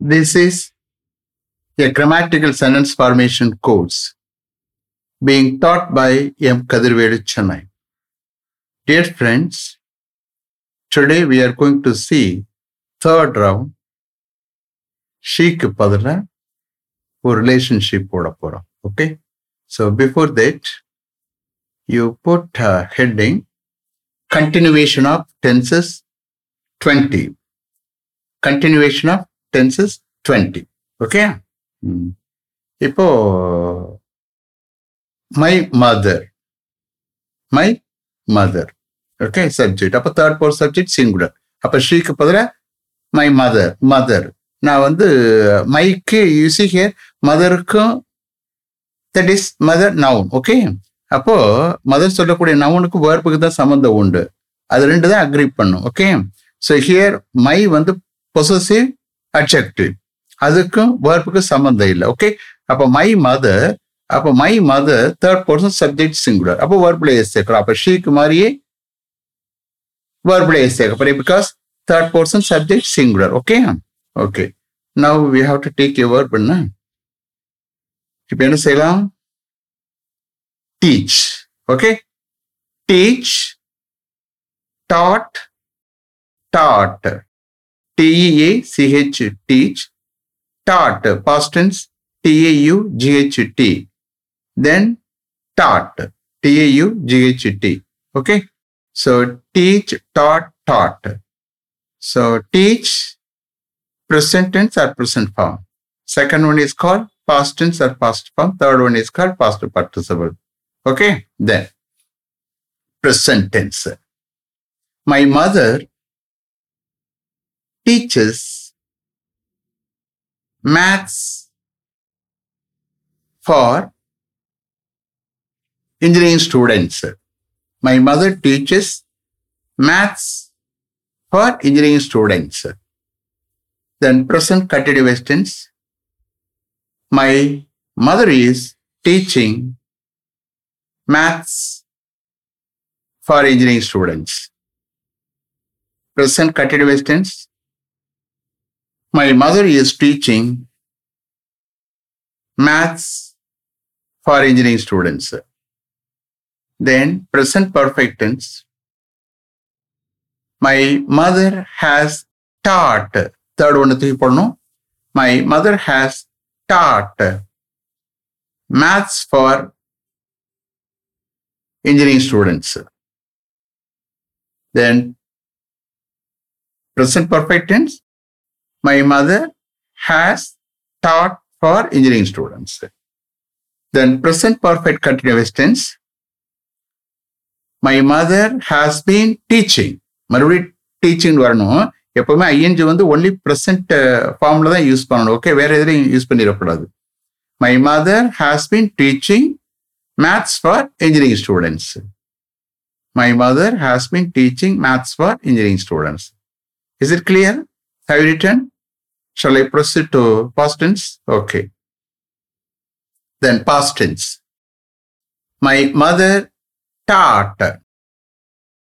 This is a grammatical sentence formation course being taught by M. Kadirvedu Chennai. Dear friends, today we are going to see third round ஷீக்கு பதிலாக ஒரு relationship போட போகிறோம் okay so before that you put heading continuation of tenses twenty continuation of tenses twenty okay இப்போ my mother my mother okay subject அப்போ third fourth subject singular அப்போ ஷீக்கு பதிலாக my mother mother நான் வந்து மைக்கு you see here மதருக்கும் that is mother noun okay அப்போ mother சொல்லக்கூடிய நவுனுக்கு வேர்ப்புக்கு தான் சம்மந்தம் உண்டு. அது ரெண்டு தான் அக்ரி பண்ணும். ஓகே ஸோ ஹியர் மை வந்து பொசசிவ் அட்ஜெக்டிவ் அதுக்கும் வேர்புக்கும் சம்மந்தம் இல்லை. ஓகே அப்போ மை மதர் அப்போ my mother third person subject singular அப்போ வேர்பில் எஸ் அப்போ ஷீக்கு மாதிரியே waybill S because third person subject singular okay okay now we have to take a word பண்ண இப்போ என்ன செய்யலாம்? Teach okay teach taught taught T-E-A-C-H, teach, taught, past tense, T-A-U-G-H-T. Then taught, T-A-U-G-H-T. Okay. So teach, taught, taught. So teach, present tense or present form. Second one is called past tense or past form. Third one is called past participle. Okay. Then present tense. My mother teaches maths for engineering students. My mother teaches maths for engineering students. then present continuous tense. My mother is teaching maths for engineering students. Present continuous tense my mother is teaching maths for engineering students. Then, present perfect tense. My mother has taught. Third one, three, four, no. My mother has taught maths for engineering students. Then, present perfect tense. My mother has taught for engineering students. Then present perfect continuous tense. My mother has been teaching. மறுபடியும் teaching வரணும். எப்பவுமே ING வந்து only present ஃபார்மில் தான் use பண்ணணும். Okay வேற எதுலையும் use பண்ணிடக்கூடாது. My mother has been teaching maths for engineering students my mother has been teaching maths for engineering students is it clear how written Shall I proceed to past tense? Okay. Then past tense. My mother taught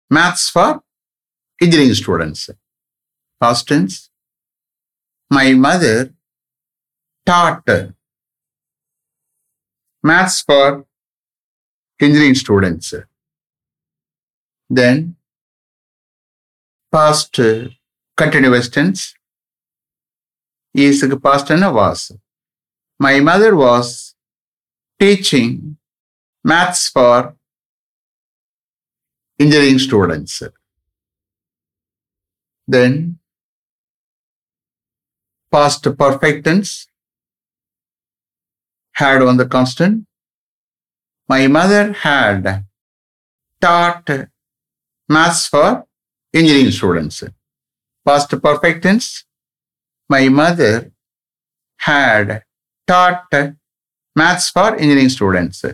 maths for engineering students. Past tense. My mother taught maths for engineering students. Then past continuous tense is past and was. My mother was teaching maths for engineering students. Then past perfect tense had on the constant. My mother had taught maths for engineering students. Past perfect tense. My mother had taught maths for engineering students.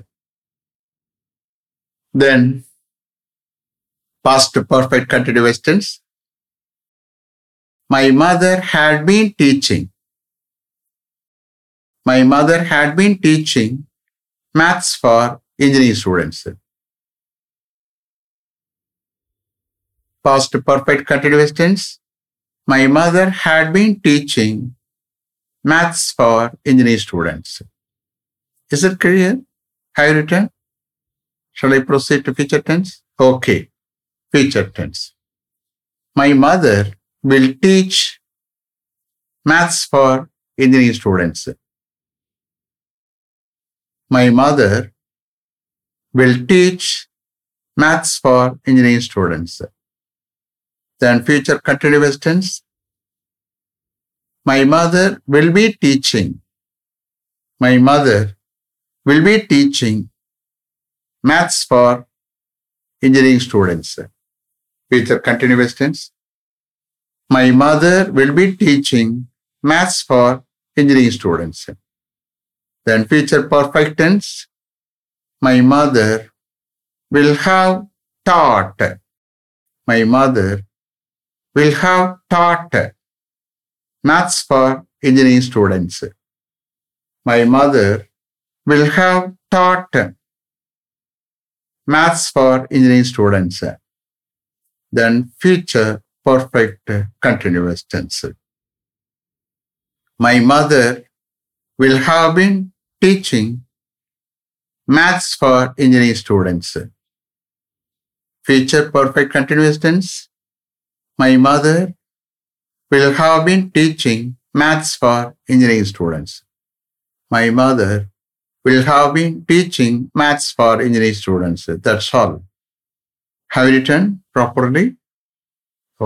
Then past perfect continuous. My mother had been teaching. My mother had been teaching maths for engineering students. Past perfect continuous. My mother had been teaching maths for engineering students. Is it clear? Have you written? Shall I proceed to future tense? Okay. Future tense. My mother will teach maths for engineering students. My mother will teach maths for engineering students. Then future continuous tense. My mother will be teaching. My mother will be teaching maths for engineering students. Future continuous tense. My mother will be teaching maths for engineering students. Then future perfect tense. My mother will have taught. My mother will have taught maths for engineering students. My mother will have taught maths for engineering students. Then future perfect continuous tense. My mother will have been teaching maths for engineering students. Future perfect continuous tense my mother will have been teaching maths for engineering students. My mother will have been teaching maths for engineering students. That's all. Have you written properly?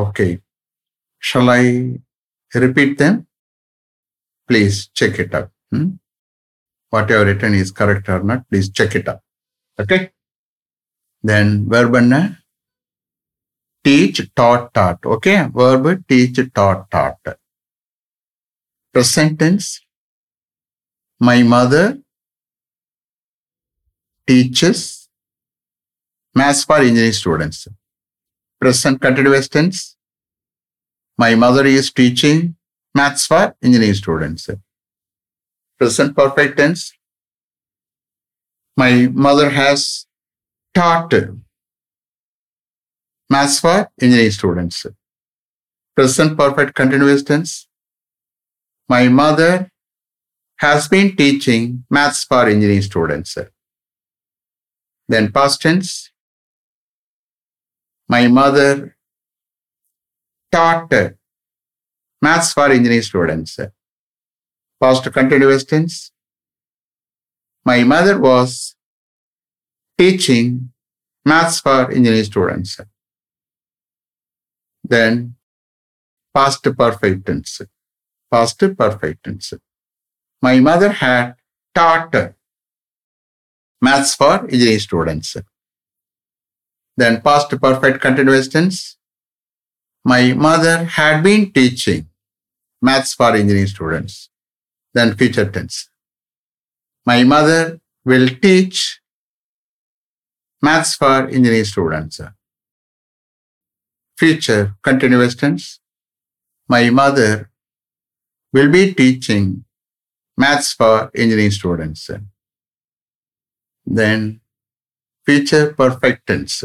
Okay. Shall I repeat them? Please check it up. Hmm? Whatever written is correct or not, please check it up. Okay? Then verb and teach, taught, taught. Okay. Verb teach, taught, taught. Present tense. My mother teaches maths for engineering students. Present continuous tense. My mother is teaching maths for engineering students. Present perfect tense. My mother has taught maths for engineering students. Present perfect continuous tense. My mother has been teaching maths for engineering students. Then past tense. My mother taught maths for engineering students. Past continuous tense. My mother was teaching maths for engineering students. Then past perfect tense. Past perfect tense. My mother had taught maths for engineering students. Then past perfect continuous tense. My mother had been teaching maths for engineering students. Then future tense. My mother will teach maths for engineering students. Future continuous tense. My mother will be teaching maths for engineering students. Then future perfect tense.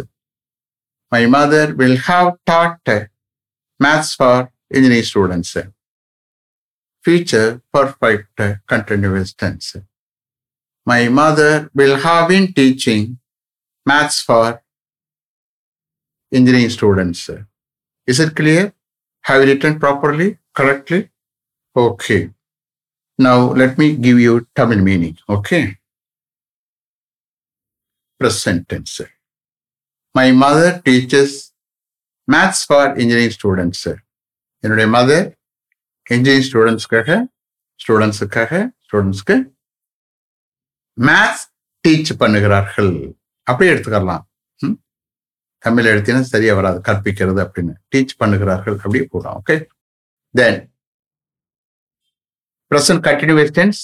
My mother will have taught maths for engineering students. Future perfect continuous tense. My mother will have been teaching maths for engineering students. Is it clear? Have you written properly, correctly? Okay. Now let me give you Tamil meaning. Okay. Present tense. My mother teaches maths for engineering students. என்னுடைய mother engineering ஸ்டூடெண்ட்ஸ்க்காக ஸ்டூடெண்ட்ஸுக்காக ஸ்டூடெண்ட்ஸ்க்கு maths teach பண்ணுகிறார்கள் அப்படியே எடுத்துக்கலாம் ம்? தமிழ் எழுத்தினா சரியா வராது கற்பிக்கிறது அப்படின்னு டீச் பண்ணுகிறார்கள் அப்படி போடும் okay then present continuous tense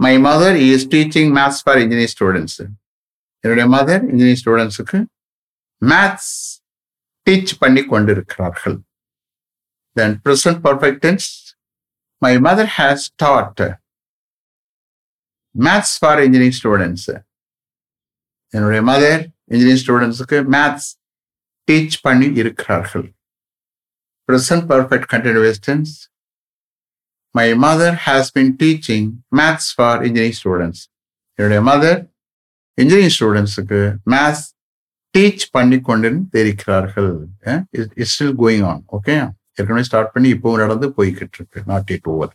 my mother is teaching maths for engineer students என்னுடைய மதர் இன்ஜினியர் ஸ்டூடெண்ட்ஸுக்கு மேத்ஸ் டீச் பண்ணி கொண்டிருக்கிறார்கள் then present perfect tense my mother has taught maths for engineering students என்னுடைய மதர் இன்ஜினியரிங் ஸ்டூடெண்ட்ஸுக்கு maths teach பண்ணி இருக்கிறார்கள். Present perfect continuous tense my mother has been teaching maths for engineering students என்னுடைய mother engineering ஸ்டூடெண்ட்ஸுக்கு maths teach பண்ணி கொண்டு இருக்கிறார்கள் it's still going on okay ஏற்கனவே ஸ்டார்ட் பண்ணி இப்போவும் நடந்து போய்கிட்டு இருக்கு not it over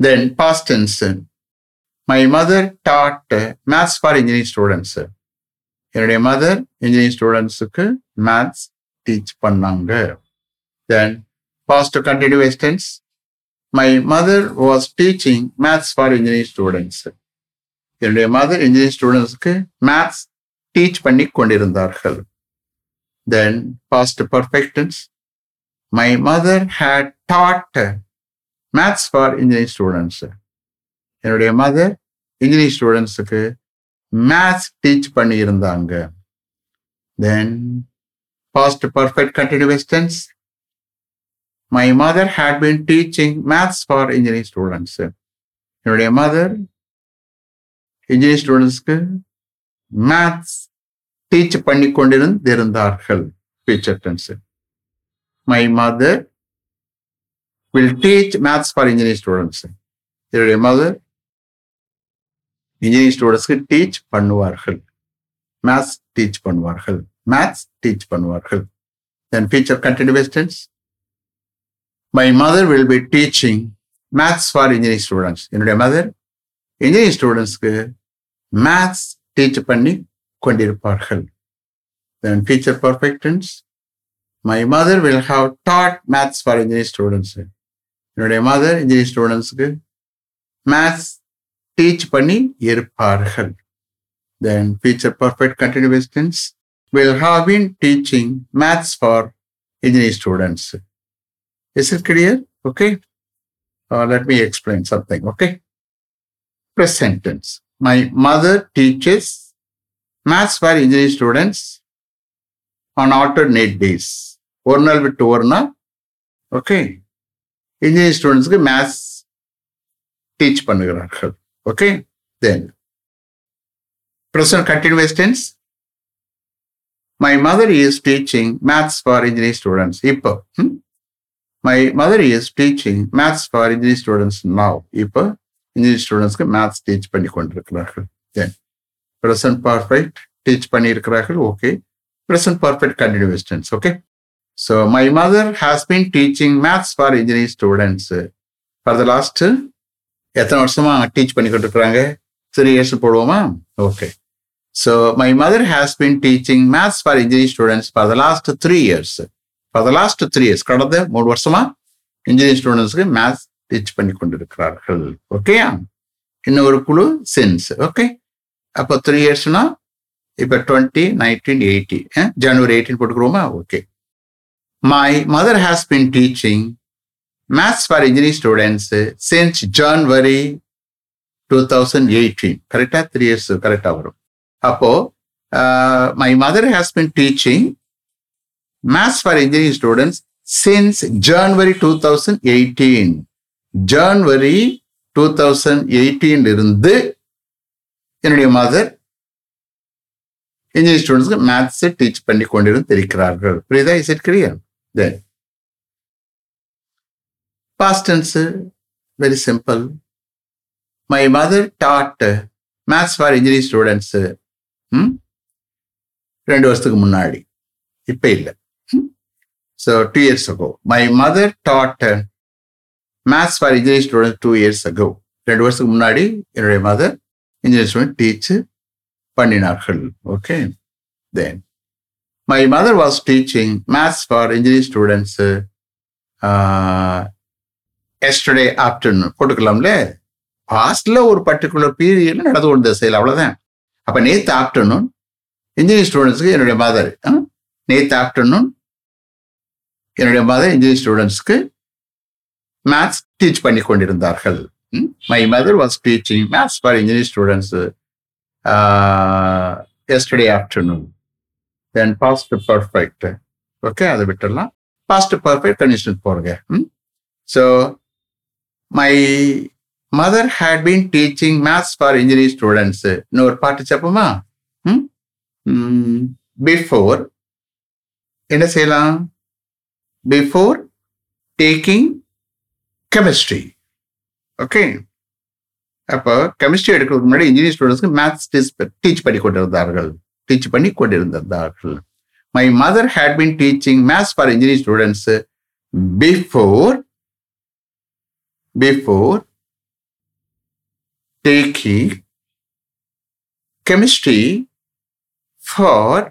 then past tense my mother taught maths for engineering students என்னுடைய மதர் இன்ஜினியரிங் ஸ்டூடெண்ட்ஸுக்கு மேத்ஸ் டீச் பண்ணாங்க. Then past continuous tense my mother was teaching maths for engineering students என்னுடைய மதர் இன்ஜினியரிங் ஸ்டூடெண்ட்ஸ்க்கு maths teach பண்ணி கொண்டிருந்தார்கள். Then past perfect tense my mother had taught maths for engineering students என்னுடைய mother English ஸ்டூடெண்ட்ஸுக்கு maths teach பண்ணி இருந்தாங்க then past perfect continuous tense my mother had been teaching maths for engineering students என்னுடைய mother engineering ஸ்டூடெண்ட்ஸ்க்கு maths teach பண்ணி கொண்டிருந்திருந்தார்கள் future tense my mother will teach maths for engineering students என்னுடைய mother engineering ஸ்டூடெண்ட்ஸ்க்கு teach பண்ணுவார்கள். Maths teach பண்ணுவார்கள். Maths teach பண்ணுவார்கள். Then future continuous tense my mother will be teaching maths for engineering students என்னுடைய mother engineering ஸ்டூடெண்ட்ஸ்க்கு maths teach பண்ணி கொண்டிருப்பார்கள். Then future perfect tense my mother will have taught maths for engineering students என்னுடைய mother engineering ஸ்டூடெண்ட்ஸ்க்கு maths teach பண்ணி இருப்பார்கள் then future perfect continuous tense will have been teaching maths for engineering students is it clear okay let me explain something okay plus sentence my mother teachers maths for engineering students on alternate days ஒரு நாள் விட்டு ஒரு நாள் okay engineering ஸ்டூடெண்ட்ஸுக்கு maths teach பண்ணுகிறார்கள் okay then present continuous tense my mother is teaching maths for engineering students இப்போ my mother is teaching maths for engineering students now இப்போ engineering ஸ்டூடெண்ட்ஸ்க்கு மேத்ஸ் டீச் பண்ணி கொண்டிருக்கிறார்கள். Then present perfect teach பண்ணியிருக்கிறார்கள் okay present perfect continuous tense okay so my mother has been teaching maths for engineering students for the last எத்தனை வருஷமா teach பண்ணி இருக்கிறாங்க three years போடுவோமா? Okay so my mother has been teaching maths for engineering students for the last three years for the last three years கடந்த மூணு வருஷமா engineering ஸ்டூடெண்ட்ஸ்க்கு maths teach பண்ணி கொண்டிருக்கிறார்கள். ஓகேயா இன்னும் ஒரு குழு சென்ஸ் ஓகே அப்போ த்ரீ இயர்ஸ்னா இப்போ twenty nineteen eighty January eighteen போட்டுக்கிறோமா? Okay my mother has been teaching maths for engineering students since January two thousand eighteen கரெக்டாக த்ரீ இயர்ஸ் கரெக்டாக வரும். அப்போது my mother has been teaching maths for engineering students since January two thousand eighteen January two thousand எயிட்டீன்ல இருந்து என்னுடைய mother engineering ஸ்டூடெண்ட்ஸ்க்கு மேத்ஸை teach பண்ணி கொண்டிருந்து இருக்கிறார்கள் புரியுதா? Is it clear then past tense very simple my mother taught maths for engineering students ரெண்டு வருஷத்துக்கு முன்னாடி. இப்போ இல்லை. So two years ago my mother taught maths for engineering student two years ago ரெண்டு வருஷத்துக்கு முன்னாடி என்னுடைய மதர் இன்ஜினியரிங் ஸ்டூடெண்ட் டீச் பண்ணினார்கள். Okay then my mother was teaching maths for engineering students yesterday afternoon போட்டுக்கலாம்ல? பாஸ்ட்ல ஒரு பர்டிகுலர் பீரியட்ல நடந்து கொண்ட செயல் அவ்வளவுதான். அப்ப நேத்து ஆஃப்டர்நூன் இன்ஜினியரிங் ஸ்டூடெண்ட்ஸ்க்கு என்னுடைய மதர் நேத்து ஆஃப்டர்நூன் என்னுடைய மதர் இன்ஜினியரிங் ஸ்டூடெண்ட்ஸ்க்கு மேத்ஸ் டீச் பண்ணி கொண்டிருந்தார்கள். My? Mother was teaching maths for engineering students yesterday afternoon then past perfect okay அதை விட்டுடலாம். பாஸ்ட் பர்ஃபெக்ட் கண்டிஷனுக்கு போறேங்க so my my mother had been teaching maths for engineering students. இன்னொரு பாட்டு செப்போமா? பிஃபோர் என்ன செய்யலாம்? பிஃபோர் டேக்கிங் கெமிஸ்ட்ரி ஓகே அப்போ கெமிஸ்ட்ரி எடுக்கிறதுக்கு முன்னாடி இன்ஜினியரிங் ஸ்டூடெண்ட்ஸ்க்கு மேத்ஸ் டீச் பண்ணி கொண்டிருந்தார்கள். டீச் பண்ணி கொண்டிருந்தார்கள் my mother had been teaching maths for engineering students before before taking chemistry for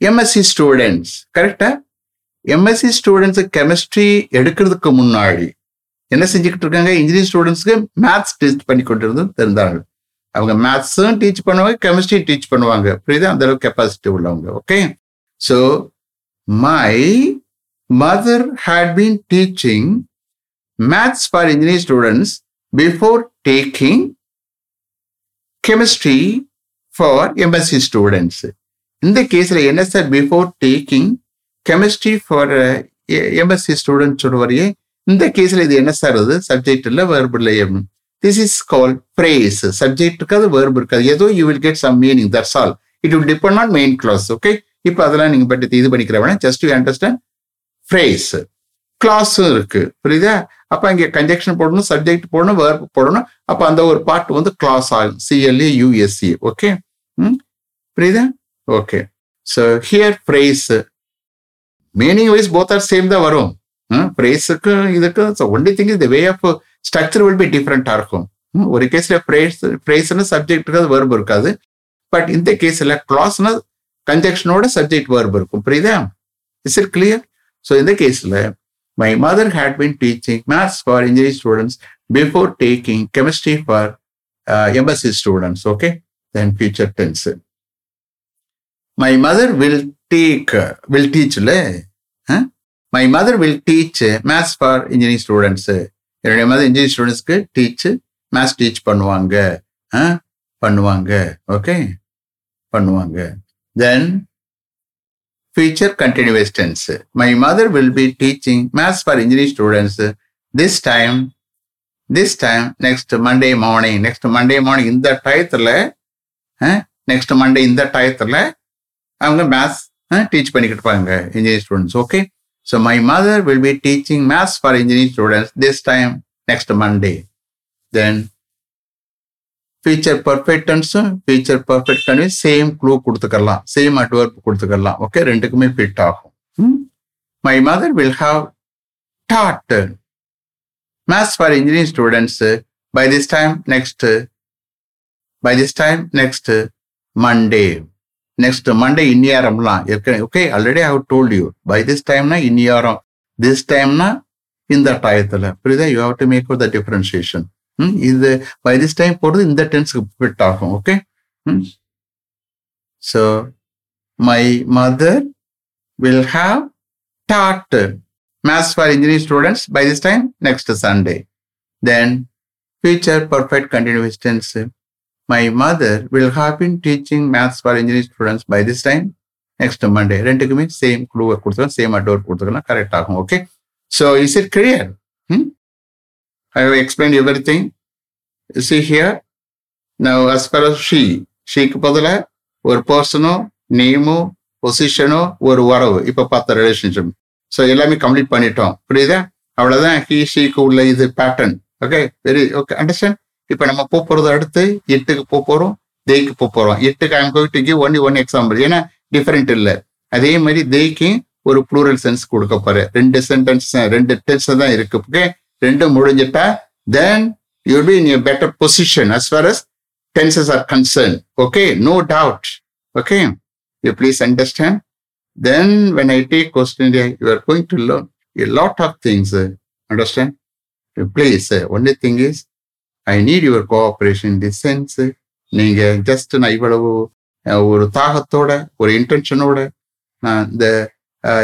MSc students கரெக்டா எம்எஸ்சி ஸ்டூடெண்ட்ஸ் கெமிஸ்ட்ரி எடுக்கிறதுக்கு முன்னாடி என்ன செஞ்சுக்கிட்டு இருக்காங்க? இன்ஜினியரிங் ஸ்டூடெண்ட்ஸ்க்கு மேத்ஸ் டீச் பண்ணி கொண்டிருந்து தெரிந்தாங்க அவங்க மேத்ஸும் டீச் பண்ணுவாங்க கெமிஸ்ட்ரி டீச் பண்ணுவாங்க. புரியுதா? அந்த அளவுக்கு கெப்பாசிட்டி உள்ளவங்க. Okay so my mother had been teaching maths for engineering students before taking chemistry for MSc students இந்த கேஸ்ல என்ன sir before taking chemistry for MSc student வரையே இந்த கேஸ்ல இது என்ன சார் அது சப்ஜெக்ட் இல்லை வேர்பு இல்லை this is call phrase subject இருக்காது வேர்பு இருக்காது. ஏதோ you will get some meaning that's all it will depend on main clause okay இப்போ அதெல்லாம் நீங்க பட் இது பண்ணிக்கிற வேணா ஜஸ்ட் யூ அண்டர்ஸ்டாண்ட் ஃப்ரேஸ் கிளாஸும் இருக்கு புரியுதா? அப்போ இங்கே கன்ஜெக்ஷன் போடணும் சப்ஜெக்ட் போடணும் வேர்ப் போடணும். அப்போ அந்த ஒரு பார்ட் வந்து கிளாஸ் ஆகும். C L A U S E okay புரியுதா? Okay so here phrase meaning wise both are same தான் வரும். ஃப்ரேஸுக்கு இதுக்கு ஒன்லி திங் இந்த way of structure will be டிஃப்ரெண்ட்டாக இருக்கும். ஒரு கேஸில் ஃப்ரேஸ் ஃப்ரேஸ்னு சப்ஜெக்ட் இருக்காது வேர்பு இருக்காது. பட் இந்த கேஸில் கிளாஸ்னா கன்ஜெக்ஷனோட சப்ஜெக்ட் வேர்பு இருக்கும். புரியுதா? இஸ் இட் கிளியர் ஸோ இந்த கேஸில் my mother had been teaching maths for engineering students before taking chemistry for MSc students okay then future tense my mother will teach will டீச்ல my mother will teach maths for engineering students என்னுடைய mother engineering ஸ்டூடெண்ட்ஸ்க்கு teach maths teach பண்ணுவாங்க பண்ணுவாங்க okay பண்ணுவாங்க. தென் future continuous tense. My mother will be teaching maths for engineering students this time, this time next Monday morning. Next Monday morning இந்த டயத்துல next Monday இந்த டயத்துல அவங்க மேத்ஸ் டீச் பண்ணிக்கிட்டு இருப்பாங்க engineering students okay so my mother will be teaching maths for engineering students this time next Monday then future perfect டென்ஸும் future perfect கன்வி same clue கொடுத்துக்கலாம். Same adverb கொடுத்துக்கலாம். ஓகே ரெண்டுக்குமே fit ஆகும். My. Mother will have taught maths for engineering students by this time next by this time next Monday next Monday இன்னியாரம்லாம் ஏற்கனவே okay already have told you by this டைம்னா இன்னியாரம் this டைம்னா இந்த டயத்துல. புரியுதா? You have to make the differentiation இது by this time போடுறது இந்த டென்ஸ்க்கு ஃபிட் ஆகும் okay so my mother will have taught maths for engineering students by this time next Sunday then future perfect continuous tense my mother will have been teaching maths for engineering students by this time next Monday ரெண்டுக்குமே same குழுவை கொடுத்துக்கலாம் same adverb கொடுத்துக்கலாம் correct ஆகும் okay so is it clear hmm. I have explained everything. You see here, now as far as she, ஷீக்கு பதிலாக ஒரு பர்சனோ நேமோ பொசிஷனோ ஒரு உறவு. இப்போ பார்த்த ரிலேஷன்ஷிப் ஸோ எல்லாமே கம்ப்ளீட் பண்ணிட்டோம். புரியுதா? அவ்வளோதான் ஹீ ஷீக்கு உள்ள இது pattern okay very okay understand இப்போ நம்ம போக போகிறது அடுத்து எட்டுக்கு போக போகிறோம் தேய்க்கு போக போகிறோம் எட்டுக்கு I'm going to give only one example ஏன்னா டிஃப்ரெண்ட் இல்லை. அதே மாதிரி தேய்க்கு ஒரு ப்ளூரல் சென்ஸ் கொடுக்க போகிறேன் ரெண்டு சென்டென்ஸ் ரெண்டு டென்ஸ் தான் இருக்கு. ஓகே ரெண்டும் முடிஞ்சிட்டா then you be in a better position as far as tenses are concern okay no doubt okay you please understand then when I take question you are going to learn a lot of things. Uh, understand? Please, uh, is thing is, I need your cooperation in just நான் இவ்வளவு ஒரு தாகத்தோட ஒரு இன்டென்ஷனோட நான் இந்த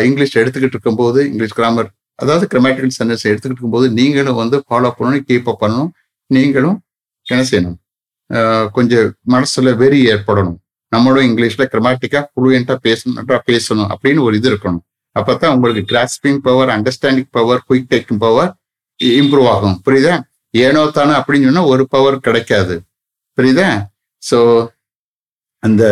English எடுத்துக்கிட்டு இருக்கும்போது English grammar அதாவது grammatical sentence எடுத்துக்கிட்டு இருக்கும்போது நீங்களும் வந்து ஃபாலோ பண்ணணும் கீப் அப் பண்ணணும். நீங்களும் என்ன செய்யணும்? கொஞ்சம் மனசுல வெறி ஏற்படணும். நம்மளும் இங்கிலீஷ்ல கிராமட்டிக்கா ஃப்ளூயண்டா பேசணுன்றா பேசணும் அப்படின்னு ஒரு இது இருக்கணும். அப்பதான் உங்களுக்கு grasping power understanding power quick taking power improve ஆகும். புரியுதா? ஏனோ தானோ அப்படின்னு சொன்னா ஒரு பவர் கிடைக்காது. புரியுதா? ஸோ அந்த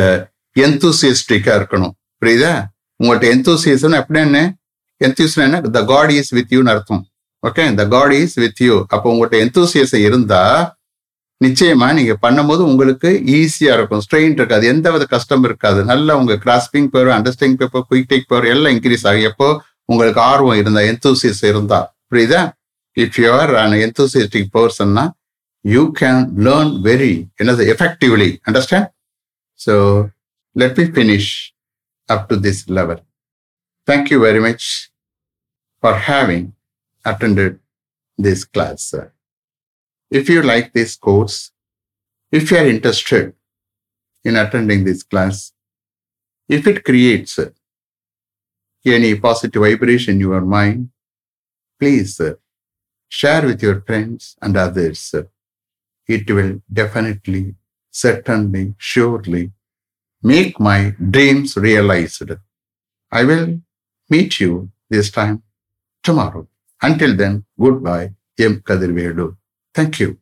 எந்தூசியஸ்டிக்கா இருக்கணும். புரியுதா? உங்கள்கிட்ட எந்தூசியஸ்னு அப்படின்னா என்ன? எந்தூசியம் என்ன த காட் இஸ் வித் யூன்னு அர்த்தம். Okay the God is with you அப்போ உங்கள்கிட்ட எந்தூசியஸ் இருந்தா நிச்சயமா நீங்க பண்ணும்போது உங்களுக்கு ஈஸியா இருக்கும். ஸ்ட்ரெயின் இருக்காது. எந்த வித கஷ்டம் இருக்காது. நல்லா உங்க grasping power understanding paper quick take power எல்லாம் இன்க்ரீஸ் ஆகும். எப்போ? உங்களுக்கு ஆர்வம் இருந்தா எந்தூசியஸ் இருந்தா. புரியுதா? If you are an enthusiastic பர்சன்னா you can learn very என்னது? Effectively understand so let me finish up to this level thank you very much for having attended this class. If you like this course, if you are interested in attending this class, if it creates any positive vibration in your mind, please share with your friends and others. It will definitely, certainly, surely make my dreams realized. I will meet you this time tomorrow. Until then, goodbye, M. Kadirvelu. Thank you.